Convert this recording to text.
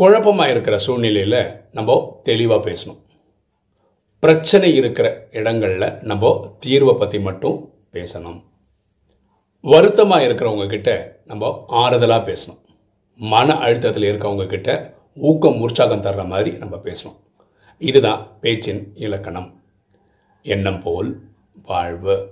குழப்பமாக இருக்கிற சூழ்நிலையில் நம்ம தெளிவாக பேசணும். பிரச்சனை இருக்கிற இடங்களில் நம்ம தீர்வை பற்றி மட்டும் பேசணும். வருத்தமாக இருக்கிறவங்க கிட்ட நம்ம ஆறுதலாக பேசணும். மன அழுத்தத்தில் இருக்கவங்க கிட்ட ஊக்கம் உற்சாகம் தர்ற மாதிரி நம்ம பேசணும். இதுதான் பேச்சின் இலக்கணம். எண்ணம் போல் வாழ்வு.